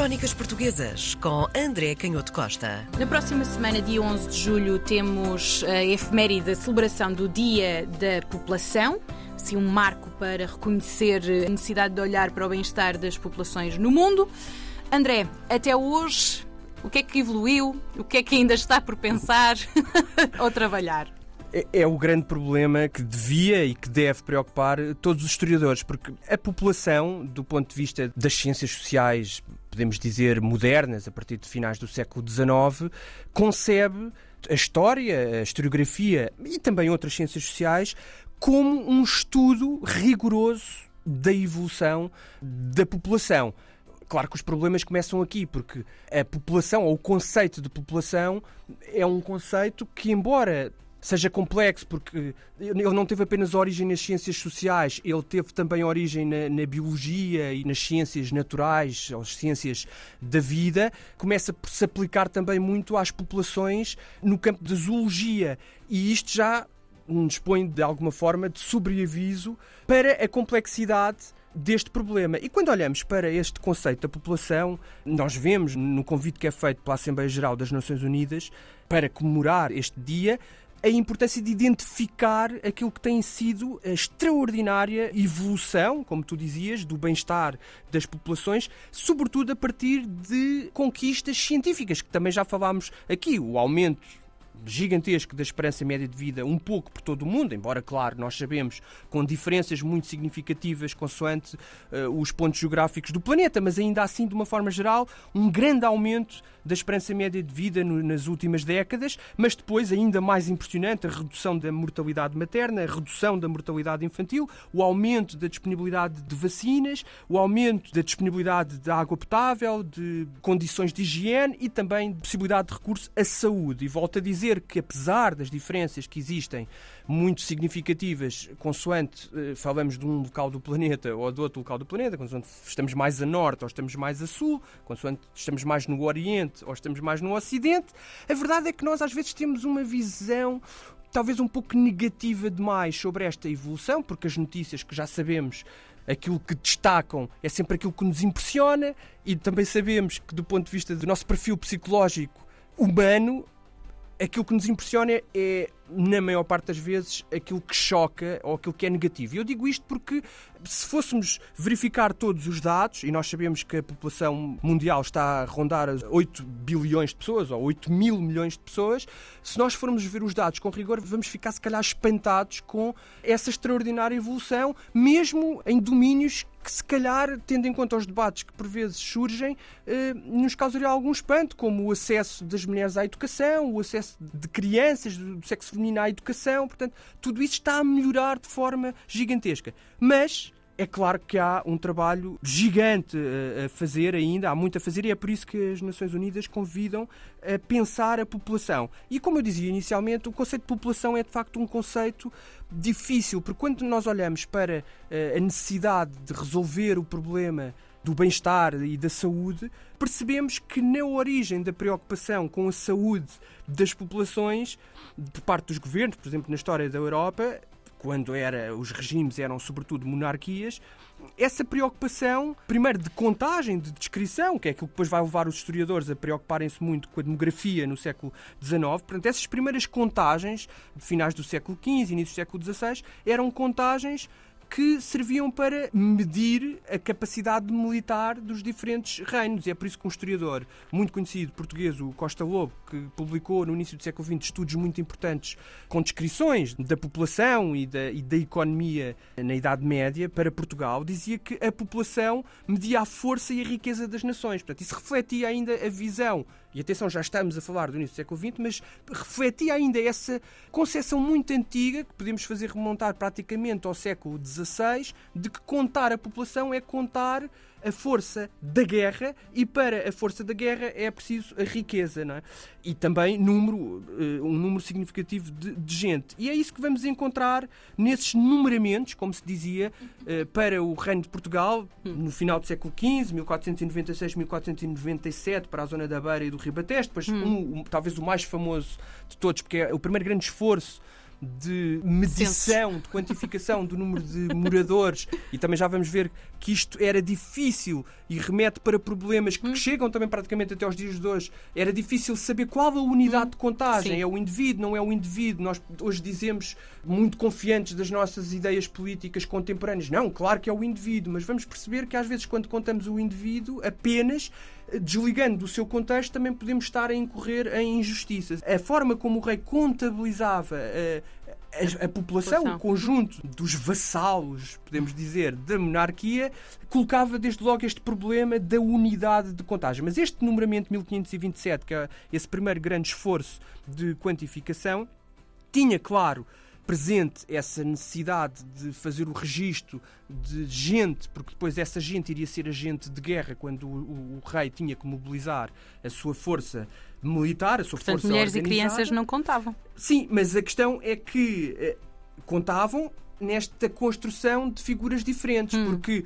Crónicas Portuguesas com André Canhoto Costa. Na próxima semana, dia 11 de julho, temos a efeméride, a celebração do Dia da População. Assim, um marco para reconhecer a necessidade de olhar para o bem-estar das populações no mundo. André, até hoje, o que é que evoluiu? O que é que ainda está por pensar ou trabalhar? É, é o grande problema que devia e que deve preocupar todos os historiadores, porque a população, do ponto de vista das ciências sociais, podemos dizer modernas, a partir de finais do século XIX, concebe a história, a historiografia e também outras ciências sociais como um estudo rigoroso da evolução da população. Claro que os problemas começam aqui, porque a população, ou o conceito de população, é um conceito que, embora seja complexo, porque ele não teve apenas origem nas ciências sociais, ele teve também origem na, na, biologia e nas ciências naturais, ou as ciências da vida, começa por se aplicar também muito às populações no campo da zoologia. E isto já nos põe, de alguma forma, de sobreaviso para a complexidade deste problema. E quando olhamos para este conceito da população, nós vemos no convite que é feito pela Assembleia Geral das Nações Unidas para comemorar este dia a importância de identificar aquilo que tem sido a extraordinária evolução, como tu dizias, do bem-estar das populações, sobretudo a partir de conquistas científicas, que também já falámos aqui, o aumento gigantesco da esperança média de vida um pouco por todo o mundo, embora, claro, nós sabemos com diferenças muito significativas consoante uh, os pontos geográficos do planeta, mas ainda assim, de uma forma geral, um grande aumento da esperança média de vida no, nas últimas décadas, mas depois, ainda mais impressionante, a redução da mortalidade materna, a redução da mortalidade infantil, o aumento da disponibilidade de vacinas, o aumento da disponibilidade de água potável, de condições de higiene e também de possibilidade de recurso à saúde. E volto a dizer que, apesar das diferenças que existem, muito significativas, consoante eh, falamos de um local do planeta ou de outro local do planeta, consoante estamos mais a norte ou estamos mais a sul, consoante estamos mais no oriente ou estamos mais no ocidente, a verdade é que nós às vezes temos uma visão talvez um pouco negativa demais sobre esta evolução, porque as notícias que já sabemos aquilo que destacam é sempre aquilo que nos impressiona e também sabemos que do ponto de vista do nosso perfil psicológico humano aquilo que nos impressiona é, na maior parte das vezes, aquilo que choca ou aquilo que é negativo. E eu digo isto porque, se fôssemos verificar todos os dados, e nós sabemos que a população mundial está a rondar 8 bilhões de pessoas, ou 8 mil milhões de pessoas, se nós formos ver os dados com rigor, vamos ficar, se calhar, espantados com essa extraordinária evolução, mesmo em domínios que se calhar, tendo em conta os debates que por vezes surgem, eh, nos causaria algum espanto, como o acesso das mulheres à educação, o acesso de crianças do sexo feminino à educação, portanto, tudo isso está a melhorar de forma gigantesca. Mas é claro que há um trabalho gigante a fazer ainda, há muito a fazer e é por isso que as Nações Unidas convidam a pensar a população. E como eu dizia inicialmente, o conceito de população é de facto um conceito difícil, porque quando nós olhamos para eh, a necessidade de resolver o problema do bem-estar e da saúde, percebemos que na origem da preocupação com a saúde das populações, por parte dos governos, por exemplo, na história da Europa, quando era, os regimes eram sobretudo monarquias, essa preocupação, primeiro de contagem, de descrição, que é aquilo que depois vai levar os historiadores a preocuparem-se muito com a demografia no século XIX, portanto, essas primeiras contagens, de finais do século XV, início do século XVI, eram contagens que serviam para medir a capacidade militar dos diferentes reinos. E é por isso que um historiador muito conhecido português, o Costa Lobo, que publicou no início do século XX estudos muito importantes com descrições da população e da, e da economia na Idade Média para Portugal, dizia que a população media a força e a riqueza das nações. Portanto, isso refletia ainda a visão e atenção, já estamos a falar do início do século XX, mas refletia ainda essa concepção muito antiga, que podemos fazer remontar praticamente ao século XVI, de que contar a população é contar a força da guerra e para a força da guerra é preciso a riqueza, não é? E também número, eh, um número significativo de, de gente. E é isso que vamos encontrar nesses numeramentos, como se dizia, eh, para o Reino de Portugal, no final do século XV, 1496, 1497, para a zona da Beira e do Ribatejo, depois hum. um, talvez o mais famoso de todos, porque é o primeiro grande esforço de medição, de quantificação do número de moradores e também já vamos ver que isto era difícil e remete para problemas que hum. chegam também praticamente até aos dias de hoje. Era difícil saber qual a unidade hum. de contagem. Sim. É o indivíduo, não é o indivíduo. Nós hoje dizemos, muito confiantes das nossas ideias políticas contemporâneas, não, claro que é o indivíduo, mas vamos perceber que às vezes quando contamos o indivíduo apenas desligando do seu contexto, também podemos estar a incorrer em injustiças. A forma como o rei contabilizava eh, a, a, população, o conjunto dos vassalos, podemos dizer, da monarquia, colocava desde logo este problema da unidade de contagem. Mas este numeramento 1527, que é esse primeiro grande esforço de quantificação, tinha, claro, presente essa necessidade de fazer o registro de gente, porque depois essa gente iria ser agente de guerra quando o, o, o rei tinha que mobilizar a sua força militar, a sua Portanto, força mulheres organizada. e crianças não contavam. Sim, mas a questão é que eh, contavam nesta construção de figuras diferentes, hum. porque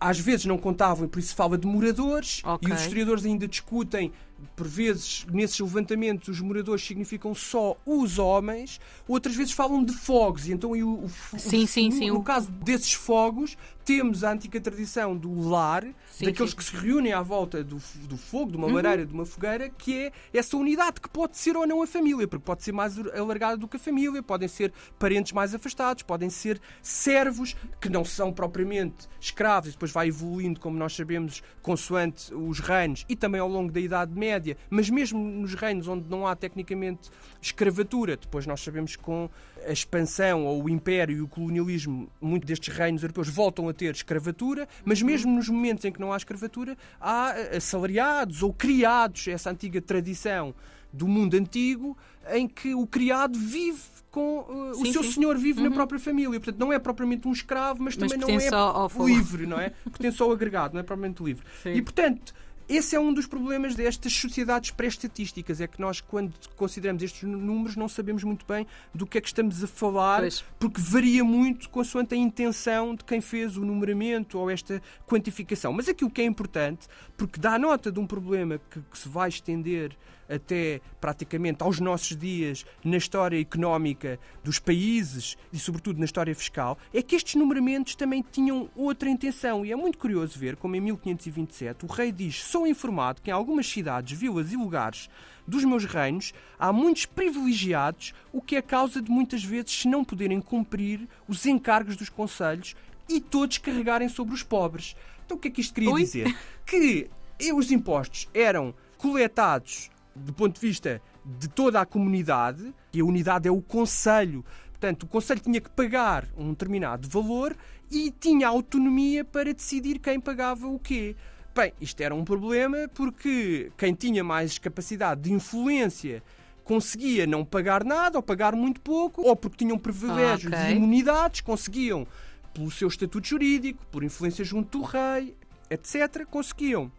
às vezes não contavam e por isso fala de moradores okay. e os historiadores ainda discutem por vezes, nesses levantamentos, os moradores significam só os homens, outras vezes falam de fogos. E então, o, o, sim, o, sim, sim. no caso desses fogos, temos a antiga tradição do lar, sim, daqueles sim. que se reúnem à volta do, do fogo, de uma uhum. lareira, de uma fogueira, que é essa unidade, que pode ser ou não a família, porque pode ser mais alargada do que a família, podem ser parentes mais afastados, podem ser servos, que não são propriamente escravos, e depois vai evoluindo, como nós sabemos, consoante os reinos e também ao longo da Idade Média, mas mesmo nos reinos onde não há tecnicamente escravatura, depois nós sabemos que com a expansão ou o império e o colonialismo, muitos destes reinos europeus voltam a ter escravatura, mas uhum. mesmo nos momentos em que não há escravatura, há assalariados ou criados, essa antiga tradição do mundo antigo, em que o criado vive com uh, sim, o seu sim. senhor vive uhum. na própria família. Portanto, não é propriamente um escravo, mas, mas também não é livre, não é? Pertence ao agregado, não é propriamente livre. Sim. E, portanto, esse é um dos problemas destas sociedades pré-estatísticas, é que nós, quando consideramos estes números, não sabemos muito bem do que é que estamos a falar, pois. porque varia muito consoante a intenção de quem fez o numeramento ou esta quantificação. Mas aquilo que é importante, porque dá nota de um problema que, que se vai estender até praticamente aos nossos dias na história económica dos países e, sobretudo, na história fiscal, é que estes numeramentos também tinham outra intenção. E é muito curioso ver como em 1527 o rei diz: Sou informado que em algumas cidades, vilas e lugares dos meus reinos há muitos privilegiados, o que é causa de muitas vezes se não poderem cumprir os encargos dos conselhos e todos carregarem sobre os pobres. Então o que é que isto queria Oi? dizer? Que os impostos eram coletados do ponto de vista de toda a comunidade, e a unidade é o Conselho. Portanto, o Conselho tinha que pagar um determinado valor e tinha autonomia para decidir quem pagava o quê. Bem, isto era um problema porque quem tinha mais capacidade de influência conseguia não pagar nada ou pagar muito pouco, ou porque tinham privilégios ah, okay. e imunidades, conseguiam, pelo seu estatuto jurídico, por influência junto do rei, etc., conseguiam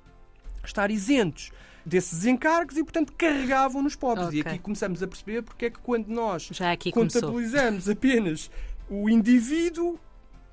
estar isentos desses encargos e, portanto, carregavam nos pobres. Okay. E aqui começamos a perceber porque é que quando nós contabilizamos começou. apenas o indivíduo,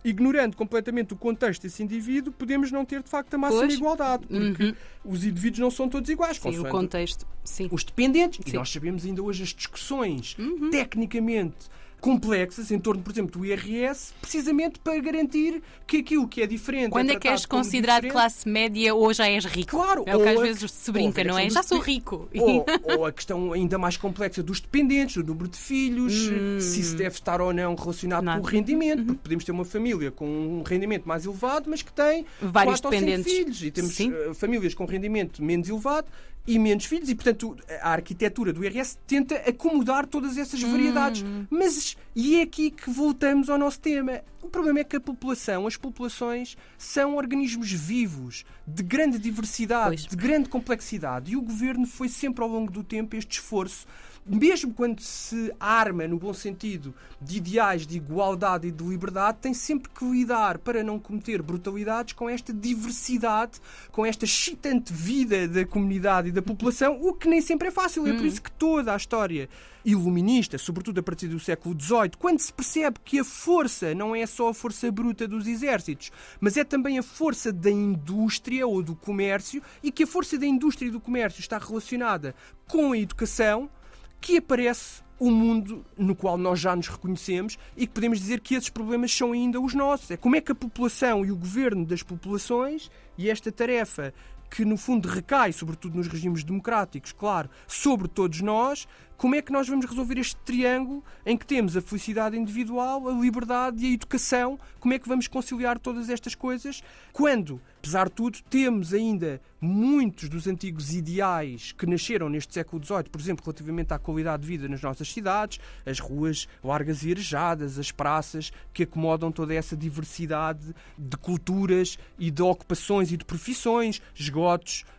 ignorando completamente o contexto desse indivíduo, podemos não ter de facto a máxima pois. igualdade, porque uhum. os indivíduos não são todos iguais. Sim, o contexto. Sim. Os dependentes, Sim. e nós sabemos ainda hoje as discussões uhum. tecnicamente complexas em torno, por exemplo, do IRS, precisamente para garantir que aquilo que é diferente. Quando é, é que és considerado classe média ou já és rico? Claro, é o que às vezes se brinca, não é? Já sou rico. Ou, ou, a questão ainda mais complexa dos dependentes, do número de filhos, hum. se isso deve estar ou não relacionado Nada. com o rendimento, uhum. porque podemos ter uma família com um rendimento mais elevado, mas que tem vários dependentes. filhos. E temos Sim. Eh, famílias com rendimento menos elevado e menos filhos, e portanto a arquitetura do IRS tenta acomodar todas essas variedades. Hum. Mas e é aqui que voltamos ao nosso tema. O problema é que a população, as populações, são organismos vivos, de grande diversidade, pois. de grande complexidade, e o governo foi sempre ao longo do tempo este esforço mesmo quando se arma, no bom sentido, de ideais de igualdade e de liberdade, tem sempre que lidar para não cometer brutalidades com esta diversidade, com esta excitante vida da comunidade e da população, o que nem sempre é fácil. É por hum. isso que toda a história iluminista, sobretudo a partir do século XVIII, quando se percebe que a força não é só a força bruta dos exércitos, mas é também a força da indústria ou do comércio, e que a força da indústria e do comércio está relacionada com a educação, que aparece o mundo no qual nós já nos reconhecemos e que podemos dizer que esses problemas são ainda os nossos. É como é que a população e o governo das populações e esta tarefa que no fundo recai, sobretudo nos regimes democráticos, claro, sobre todos nós, como é que nós vamos resolver este triângulo em que temos a felicidade individual, a liberdade e a educação? Como é que vamos conciliar todas estas coisas quando, apesar de tudo, temos ainda muitos dos antigos ideais que nasceram neste século XVIII, por exemplo, relativamente à qualidade de vida nas nossas cidades, as ruas largas e arejadas, as praças que acomodam toda essa diversidade de culturas e de ocupações e de profissões,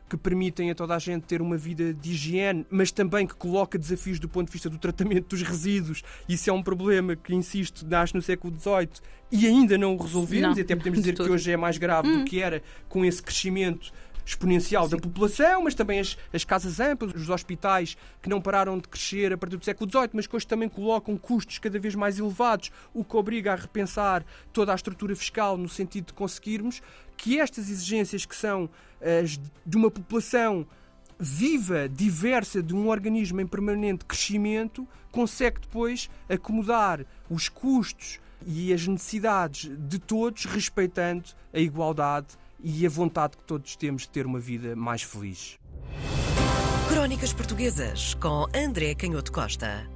que permitem a toda a gente ter uma vida de higiene, mas também que coloca desafios do ponto de vista do tratamento dos resíduos. Isso é um problema que, insisto, nasce no século XVIII e ainda não o resolvemos, não, e até podemos dizer que hoje é mais grave hum. do que era com esse crescimento exponencial Sim. da população, mas também as, as, casas amplas, os hospitais que não pararam de crescer a partir do século XVIII, mas que hoje também colocam custos cada vez mais elevados, o que obriga a repensar toda a estrutura fiscal no sentido de conseguirmos que estas exigências que são as de uma população viva, diversa, de um organismo em permanente crescimento, consegue depois acomodar os custos e as necessidades de todos, respeitando a igualdade e a vontade que todos temos de ter uma vida mais feliz. Crónicas Portuguesas com André Canhoto Costa.